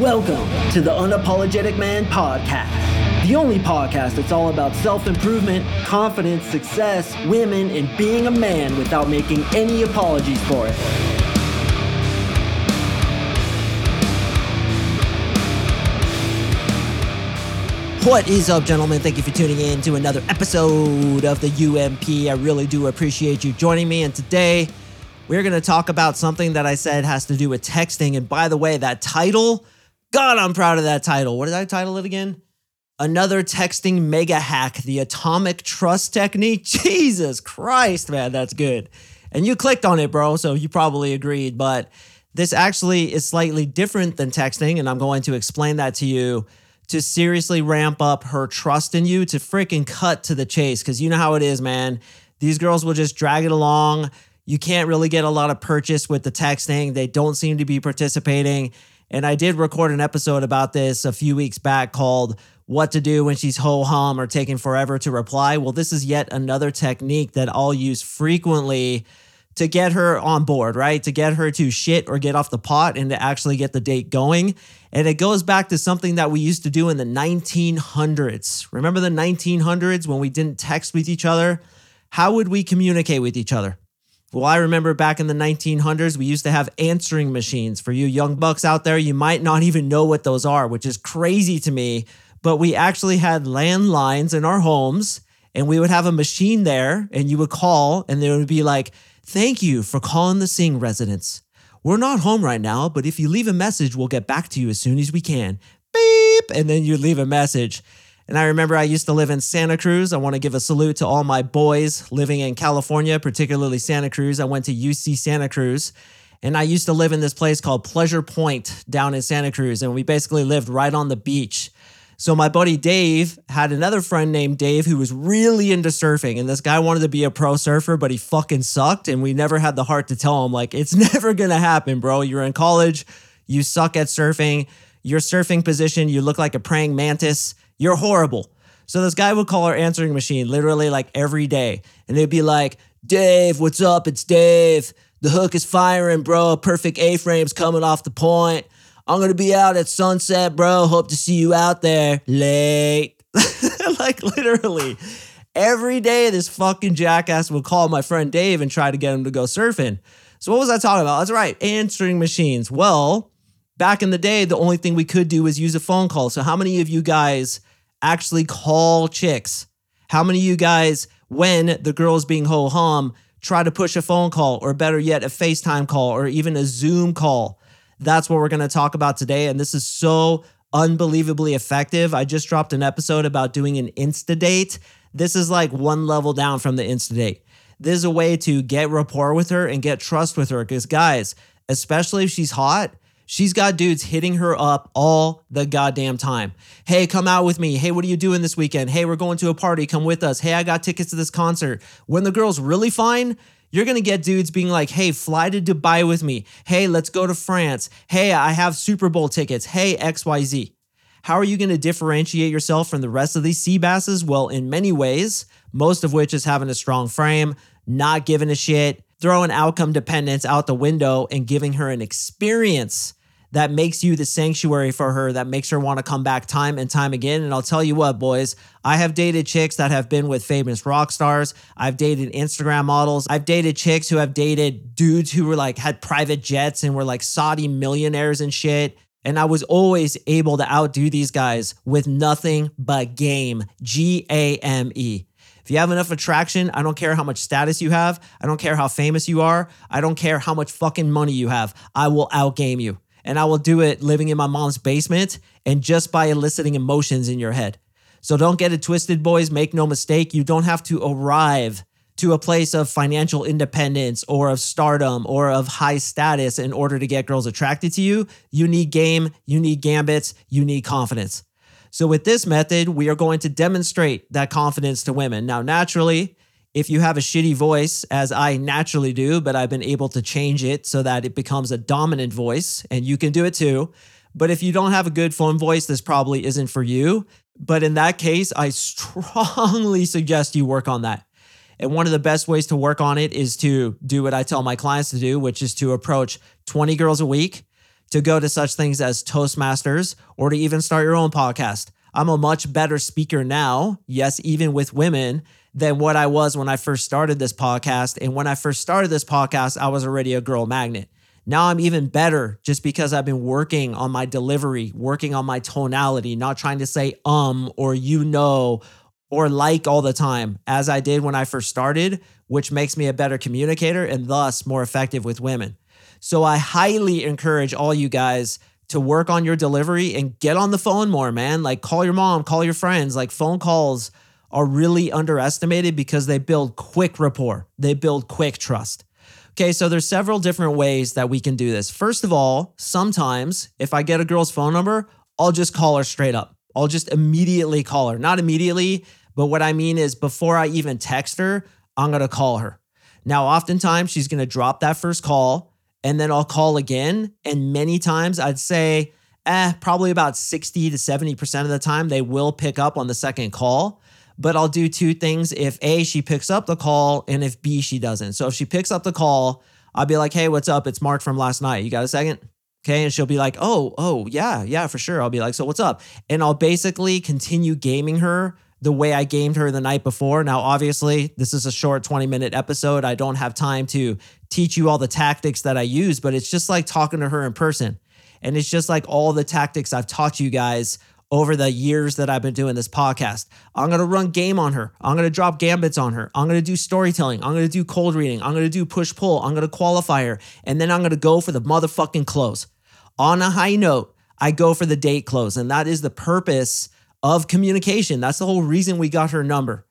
Welcome to the Unapologetic Man Podcast, the only podcast that's all about self improvement, confidence, success, women, and being a man without making any apologies for it. What is up, gentlemen? Thank you for tuning in to another episode of the UMP. I really do appreciate you joining me. And today, we're going to talk about something that I said has to do with texting. And by the way, that title God, I'm proud of that title. What did I title it again? Another texting mega hack, the atomic trust technique. Jesus Christ, man, that's good. And you clicked on it, bro, so you probably agreed. But this actually is slightly different than texting, and I'm going to explain that to you to seriously ramp up her trust in you to freaking cut to the chase. Cause you know how it is, man. These girls will just drag it along. You can't really get a lot of purchase with the texting. They don't seem to be participating. And I did record an episode about this a few weeks back called What to Do When She's Ho Hum or Taking Forever to Reply. Well, this is yet another technique that I'll use frequently to get her on board, right? To get her to shit or get off the pot and to actually get the date going. And it goes back to something that we used to do in the 1900s. Remember the 1900s when we didn't text with each other? How would we communicate with each other? Well, I remember back in the 1900s, we used to have answering machines. For you young bucks out there, you might not even know what those are, which is crazy to me. But we actually had landlines in our homes, and we would have a machine there, and you would call, and there would be like, Thank you for calling the Sing residence. We're not home right now, but if you leave a message, we'll get back to you as soon as we can. Beep! And then you leave a message. And I remember I used to live in Santa Cruz. I want to give a salute to all my boys living in California, particularly Santa Cruz. I went to UC Santa Cruz. And I used to live in this place called Pleasure Point down in Santa Cruz. And we basically lived right on the beach. So my buddy Dave had another friend named Dave who was really into surfing. And this guy wanted to be a pro surfer, but he fucking sucked. And we never had the heart to tell him, like, it's never going to happen, bro. You're in college, you suck at surfing. Your surfing position, you look like a praying mantis you're horrible. So this guy would call our answering machine literally like every day. And they'd be like, Dave, what's up? It's Dave. The hook is firing, bro. Perfect A frame's coming off the point. I'm going to be out at sunset, bro. Hope to see you out there late. like literally every day, this fucking jackass would call my friend Dave and try to get him to go surfing. So, what was I talking about? That's right, answering machines. Well, back in the day, the only thing we could do was use a phone call. So, how many of you guys actually call chicks? How many of you guys, when the girl's being ho hum, try to push a phone call or better yet, a FaceTime call or even a Zoom call? That's what we're going to talk about today. And this is so unbelievably effective. I just dropped an episode about doing an Insta date. This is like one level down from the Insta date. This is a way to get rapport with her and get trust with her. Because, guys, especially if she's hot, She's got dudes hitting her up all the goddamn time. Hey, come out with me. Hey, what are you doing this weekend? Hey, we're going to a party. Come with us. Hey, I got tickets to this concert. When the girl's really fine, you're going to get dudes being like, hey, fly to Dubai with me. Hey, let's go to France. Hey, I have Super Bowl tickets. Hey, XYZ. How are you going to differentiate yourself from the rest of these sea basses? Well, in many ways, most of which is having a strong frame, not giving a shit, throwing outcome dependence out the window and giving her an experience that makes you the sanctuary for her, that makes her want to come back time and time again. And I'll tell you what, boys, I have dated chicks that have been with famous rock stars. I've dated Instagram models. I've dated chicks who have dated dudes who were like, had private jets and were like Saudi millionaires and shit. And I was always able to outdo these guys with nothing but game. G A M E. If you have enough attraction, I don't care how much status you have. I don't care how famous you are. I don't care how much fucking money you have. I will outgame you. And I will do it living in my mom's basement and just by eliciting emotions in your head. So don't get it twisted, boys. Make no mistake. You don't have to arrive to a place of financial independence or of stardom or of high status in order to get girls attracted to you. You need game, you need gambits, you need confidence. So, with this method, we are going to demonstrate that confidence to women. Now, naturally, if you have a shitty voice, as I naturally do, but I've been able to change it so that it becomes a dominant voice, and you can do it too. But if you don't have a good phone voice, this probably isn't for you. But in that case, I strongly suggest you work on that. And one of the best ways to work on it is to do what I tell my clients to do, which is to approach 20 girls a week to go to such things as Toastmasters or to even start your own podcast. I'm a much better speaker now, yes, even with women, than what I was when I first started this podcast. And when I first started this podcast, I was already a girl magnet. Now I'm even better just because I've been working on my delivery, working on my tonality, not trying to say um or you know or like all the time as I did when I first started, which makes me a better communicator and thus more effective with women. So I highly encourage all you guys to work on your delivery and get on the phone more, man. Like call your mom, call your friends. Like phone calls are really underestimated because they build quick rapport. They build quick trust. Okay, so there's several different ways that we can do this. First of all, sometimes if I get a girl's phone number, I'll just call her straight up. I'll just immediately call her. Not immediately, but what I mean is before I even text her, I'm going to call her. Now, oftentimes she's going to drop that first call and then I'll call again. And many times I'd say, eh, probably about 60 to 70% of the time, they will pick up on the second call but I'll do two things if A, she picks up the call, and if B, she doesn't. So if she picks up the call, I'll be like, hey, what's up? It's Mark from last night. You got a second? Okay. And she'll be like, oh, oh, yeah, yeah, for sure. I'll be like, so what's up? And I'll basically continue gaming her the way I gamed her the night before. Now, obviously, this is a short 20 minute episode. I don't have time to teach you all the tactics that I use, but it's just like talking to her in person. And it's just like all the tactics I've taught you guys over the years that I've been doing this podcast. I'm going to run game on her. I'm going to drop gambits on her. I'm going to do storytelling. I'm going to do cold reading. I'm going to do push pull. I'm going to qualify her. And then I'm going to go for the motherfucking close. On a high note, I go for the date close. And that is the purpose of communication. That's the whole reason we got her number.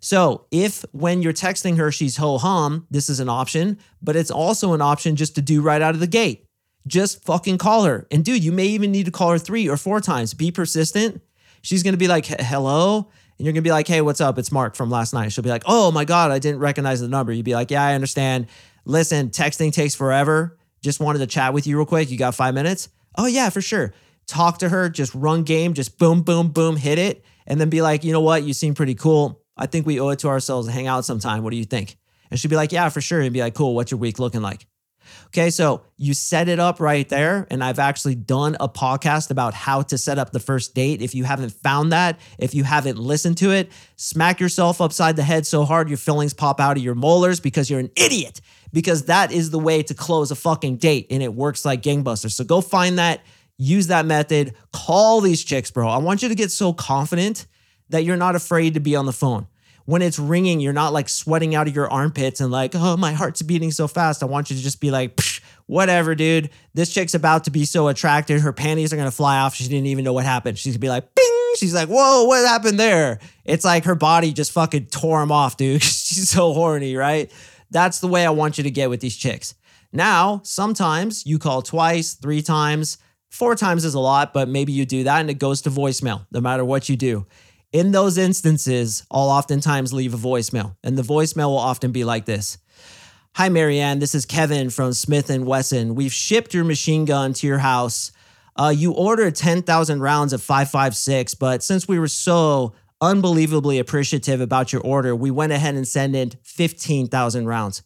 So, if when you're texting her, she's ho hum, this is an option, but it's also an option just to do right out of the gate just fucking call her. And dude, you may even need to call her three or four times. Be persistent. She's gonna be like, hello. And you're gonna be like, hey, what's up? It's Mark from last night. She'll be like, oh my God, I didn't recognize the number. You'd be like, yeah, I understand. Listen, texting takes forever. Just wanted to chat with you real quick. You got five minutes? Oh, yeah, for sure. Talk to her, just run game, just boom, boom, boom, hit it. And then be like, you know what? You seem pretty cool. I think we owe it to ourselves to hang out sometime. What do you think? And she'd be like, yeah, for sure. And be like, cool, what's your week looking like? Okay, so you set it up right there. And I've actually done a podcast about how to set up the first date. If you haven't found that, if you haven't listened to it, smack yourself upside the head so hard your fillings pop out of your molars because you're an idiot. Because that is the way to close a fucking date and it works like gangbusters. So go find that, use that method, call these chicks, bro. I want you to get so confident that you're not afraid to be on the phone when it's ringing, you're not like sweating out of your armpits and like, oh, my heart's beating so fast. I want you to just be like, whatever, dude. This chick's about to be so attracted. Her panties are going to fly off. She didn't even know what happened. She's going to be like, bing. She's like, whoa, what happened there? It's like her body just fucking tore him off, dude. She's so horny, right? That's the way I want you to get with these chicks. Now, sometimes you call twice, three times, four times is a lot, but maybe you do that and it goes to voicemail no matter what you do. In those instances, I'll oftentimes leave a voicemail, and the voicemail will often be like this. Hi, Marianne. This is Kevin from Smith and Wesson. We've shipped your machine gun to your house. Uh, you ordered 10,000 rounds of 5.56, but since we were so unbelievably appreciative about your order, we went ahead and sent in 15,000 rounds.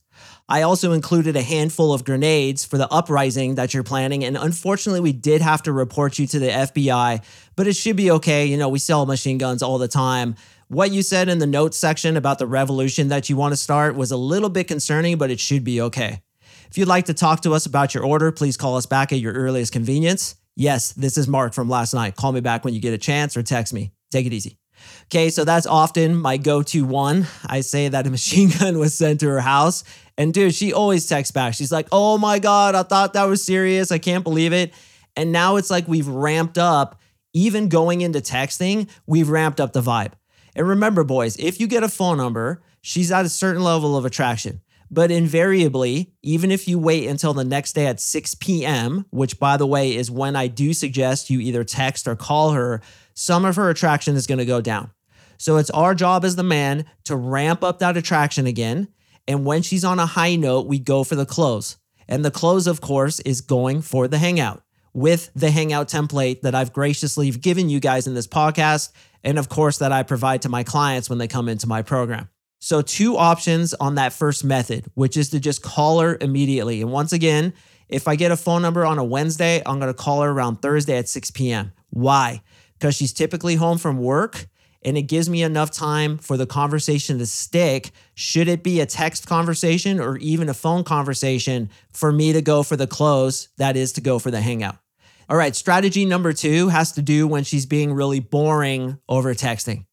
I also included a handful of grenades for the uprising that you're planning. And unfortunately, we did have to report you to the FBI, but it should be okay. You know, we sell machine guns all the time. What you said in the notes section about the revolution that you want to start was a little bit concerning, but it should be okay. If you'd like to talk to us about your order, please call us back at your earliest convenience. Yes, this is Mark from last night. Call me back when you get a chance or text me. Take it easy. Okay, so that's often my go to one. I say that a machine gun was sent to her house. And dude, she always texts back. She's like, oh my God, I thought that was serious. I can't believe it. And now it's like we've ramped up, even going into texting, we've ramped up the vibe. And remember, boys, if you get a phone number, she's at a certain level of attraction. But invariably, even if you wait until the next day at 6 p.m., which by the way is when I do suggest you either text or call her, some of her attraction is going to go down. So it's our job as the man to ramp up that attraction again. And when she's on a high note, we go for the close. And the close, of course, is going for the hangout with the hangout template that I've graciously given you guys in this podcast. And of course, that I provide to my clients when they come into my program. So, two options on that first method, which is to just call her immediately. And once again, If I get a phone number on a Wednesday, I'm going to call her around Thursday at 6 p.m. Why? Because she's typically home from work and it gives me enough time for the conversation to stick. Should it be a text conversation or even a phone conversation for me to go for the close, that is to go for the hangout. All right, strategy number two has to do when she's being really boring over texting.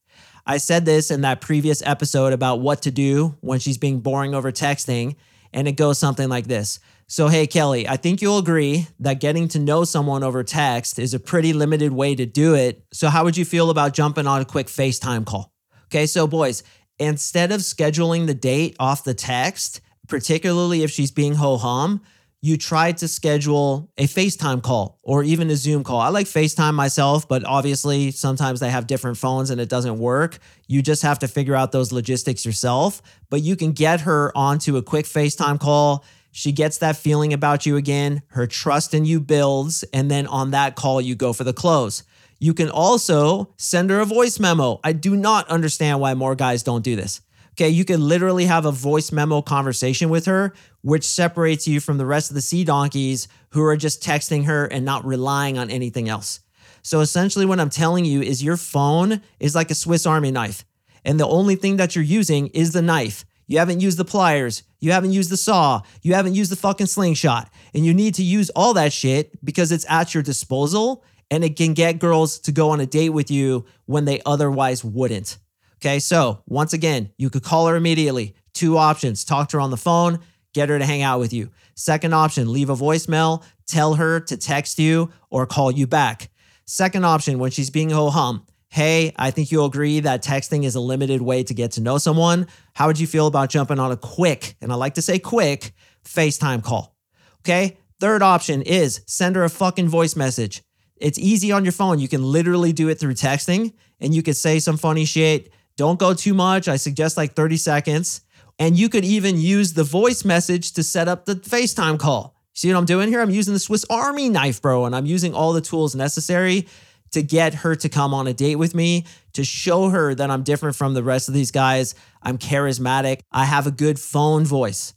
I said this in that previous episode about what to do when she's being boring over texting, and it goes something like this. So, hey, Kelly, I think you'll agree that getting to know someone over text is a pretty limited way to do it. So, how would you feel about jumping on a quick FaceTime call? Okay, so, boys, instead of scheduling the date off the text, particularly if she's being ho hum, you try to schedule a FaceTime call or even a Zoom call. I like FaceTime myself, but obviously sometimes they have different phones and it doesn't work. You just have to figure out those logistics yourself, but you can get her onto a quick FaceTime call she gets that feeling about you again, her trust in you builds, and then on that call, you go for the close. You can also send her a voice memo. I do not understand why more guys don't do this. Okay, you can literally have a voice memo conversation with her, which separates you from the rest of the sea donkeys who are just texting her and not relying on anything else. So essentially, what I'm telling you is your phone is like a Swiss Army knife, and the only thing that you're using is the knife. You haven't used the pliers. You haven't used the saw. You haven't used the fucking slingshot. And you need to use all that shit because it's at your disposal and it can get girls to go on a date with you when they otherwise wouldn't. Okay, so once again, you could call her immediately. Two options talk to her on the phone, get her to hang out with you. Second option, leave a voicemail, tell her to text you or call you back. Second option, when she's being ho hum, hey, I think you'll agree that texting is a limited way to get to know someone. How would you feel about jumping on a quick, and I like to say quick, FaceTime call? Okay. Third option is send her a fucking voice message. It's easy on your phone. You can literally do it through texting and you could say some funny shit. Don't go too much. I suggest like 30 seconds. And you could even use the voice message to set up the FaceTime call. See what I'm doing here? I'm using the Swiss Army knife, bro, and I'm using all the tools necessary to get her to come on a date with me, to show her that I'm different from the rest of these guys. I'm charismatic. I have a good phone voice.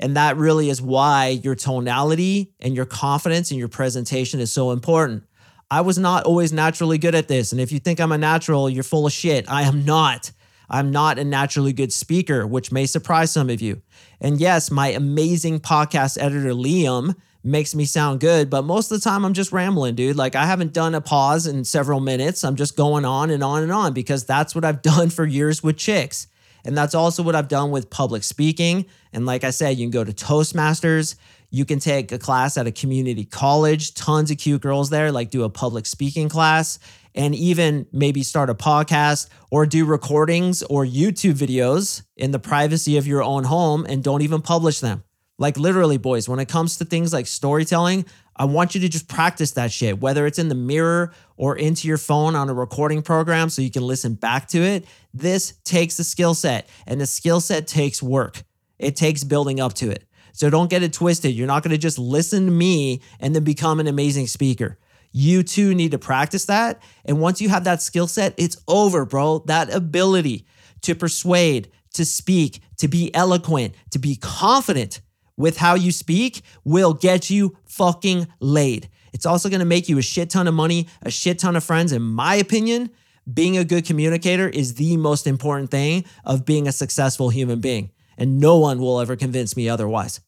And that really is why your tonality and your confidence and your presentation is so important. I was not always naturally good at this. And if you think I'm a natural, you're full of shit. I am not. I'm not a naturally good speaker, which may surprise some of you. And yes, my amazing podcast editor, Liam, makes me sound good, but most of the time I'm just rambling, dude. Like I haven't done a pause in several minutes. I'm just going on and on and on because that's what I've done for years with chicks. And that's also what I've done with public speaking. And like I said, you can go to Toastmasters. You can take a class at a community college, tons of cute girls there, like do a public speaking class, and even maybe start a podcast or do recordings or YouTube videos in the privacy of your own home and don't even publish them. Like literally, boys, when it comes to things like storytelling, I want you to just practice that shit, whether it's in the mirror or into your phone on a recording program so you can listen back to it. This takes a skill set, and the skill set takes work. It takes building up to it. So don't get it twisted. You're not going to just listen to me and then become an amazing speaker. You too need to practice that. And once you have that skill set, it's over, bro. That ability to persuade, to speak, to be eloquent, to be confident with how you speak will get you fucking laid. It's also gonna make you a shit ton of money, a shit ton of friends. In my opinion, being a good communicator is the most important thing of being a successful human being. And no one will ever convince me otherwise.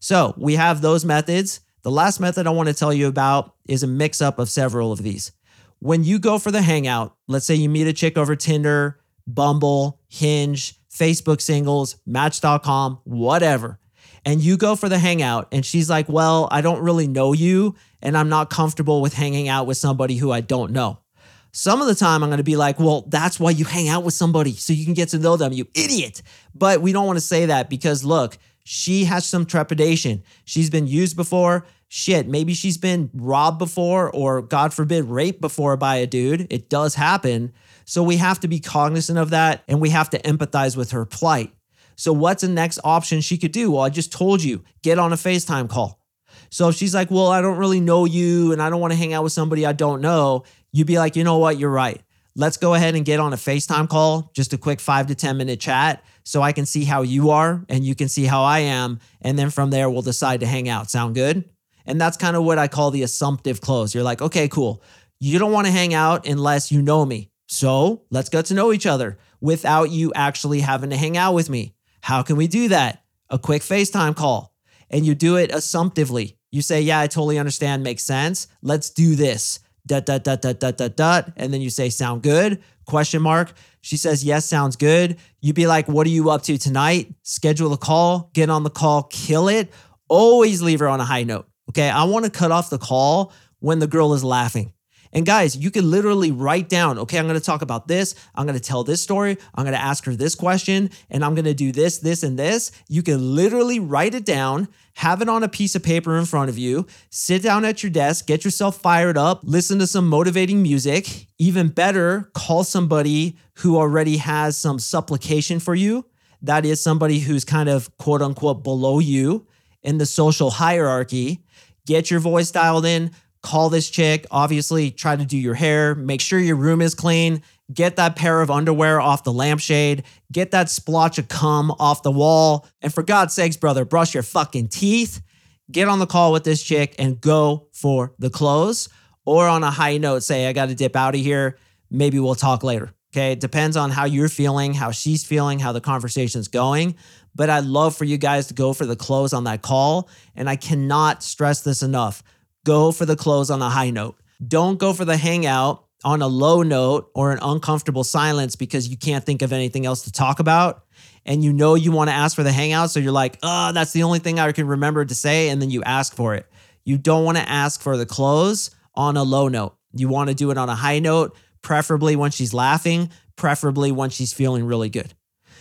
So we have those methods. The last method I wanna tell you about is a mix up of several of these. When you go for the hangout, let's say you meet a chick over Tinder, Bumble, Hinge, Facebook singles, Match.com, whatever and you go for the hangout and she's like, Well, I don't really know you and I'm not comfortable with hanging out with somebody who I don't know. Some of the time I'm going to be like, Well, that's why you hang out with somebody so you can get to know them, you idiot. But we don't want to say that because look, she has some trepidation. She's been used before. Shit, maybe she's been robbed before or, God forbid, raped before by a dude. It does happen. So we have to be cognizant of that and we have to empathize with her plight. So, what's the next option she could do? Well, I just told you, get on a FaceTime call. So, if she's like, Well, I don't really know you and I don't want to hang out with somebody I don't know, you'd be like, You know what? You're right. Let's go ahead and get on a FaceTime call, just a quick five to 10 minute chat so I can see how you are and you can see how I am. And then from there, we'll decide to hang out. Sound good? And that's kind of what I call the assumptive close. You're like, okay, cool. You don't want to hang out unless you know me. So let's get to know each other without you actually having to hang out with me. How can we do that? A quick FaceTime call. And you do it assumptively. You say, yeah, I totally understand, makes sense. Let's do this. Dot, dot, dot, dot, dot, dot, dot. And then you say, sound good? Question mark. She says, yes, sounds good. You'd be like, what are you up to tonight? Schedule a call, get on the call, kill it. Always leave her on a high note. Okay. I want to cut off the call when the girl is laughing. And guys, you can literally write down, okay, I'm going to talk about this. I'm going to tell this story. I'm going to ask her this question and I'm going to do this, this, and this. You can literally write it down, have it on a piece of paper in front of you, sit down at your desk, get yourself fired up, listen to some motivating music. Even better, call somebody who already has some supplication for you. That is somebody who's kind of quote unquote below you in the social hierarchy. Get your voice dialed in, call this chick. Obviously, try to do your hair, make sure your room is clean, get that pair of underwear off the lampshade, get that splotch of cum off the wall. And for God's sakes, brother, brush your fucking teeth. Get on the call with this chick and go for the close. Or on a high note, say, I got to dip out of here. Maybe we'll talk later. Okay. It depends on how you're feeling, how she's feeling, how the conversation's going. But I'd love for you guys to go for the close on that call. And I cannot stress this enough go for the close on a high note. Don't go for the hangout on a low note or an uncomfortable silence because you can't think of anything else to talk about. And you know you want to ask for the hangout. So you're like, oh, that's the only thing I can remember to say. And then you ask for it. You don't want to ask for the close on a low note. You want to do it on a high note, preferably when she's laughing, preferably when she's feeling really good.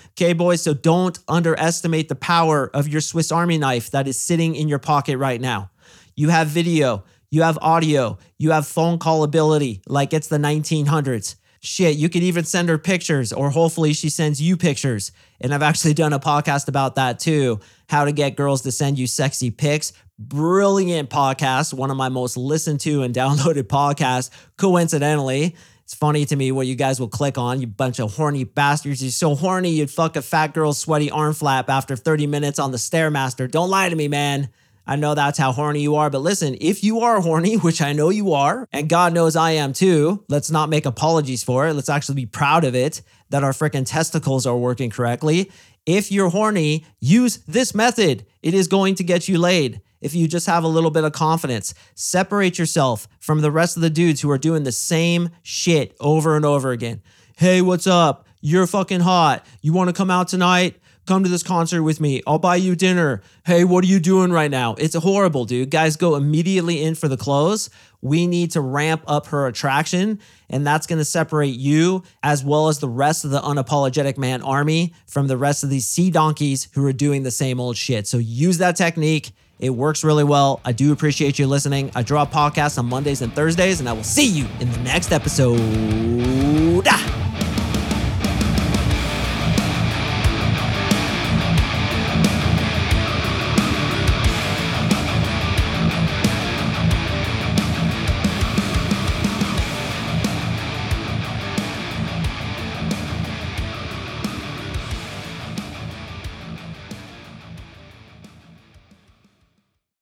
Okay, boys, so don't underestimate the power of your Swiss Army knife that is sitting in your pocket right now. You have video, you have audio, you have phone call ability like it's the 1900s. Shit, you could even send her pictures, or hopefully she sends you pictures. And I've actually done a podcast about that too how to get girls to send you sexy pics. Brilliant podcast, one of my most listened to and downloaded podcasts, coincidentally. It's funny to me what you guys will click on, you bunch of horny bastards. You're so horny you'd fuck a fat girl's sweaty arm flap after 30 minutes on the Stairmaster. Don't lie to me, man. I know that's how horny you are, but listen, if you are horny, which I know you are, and God knows I am too, let's not make apologies for it. Let's actually be proud of it that our freaking testicles are working correctly. If you're horny, use this method. It is going to get you laid. If you just have a little bit of confidence, separate yourself from the rest of the dudes who are doing the same shit over and over again. Hey, what's up? You're fucking hot. You want to come out tonight? Come to this concert with me. I'll buy you dinner. Hey, what are you doing right now? It's horrible, dude. Guys go immediately in for the close. We need to ramp up her attraction, and that's going to separate you as well as the rest of the unapologetic man army from the rest of these sea donkeys who are doing the same old shit. So use that technique. It works really well. I do appreciate you listening. I drop podcasts on Mondays and Thursdays, and I will see you in the next episode.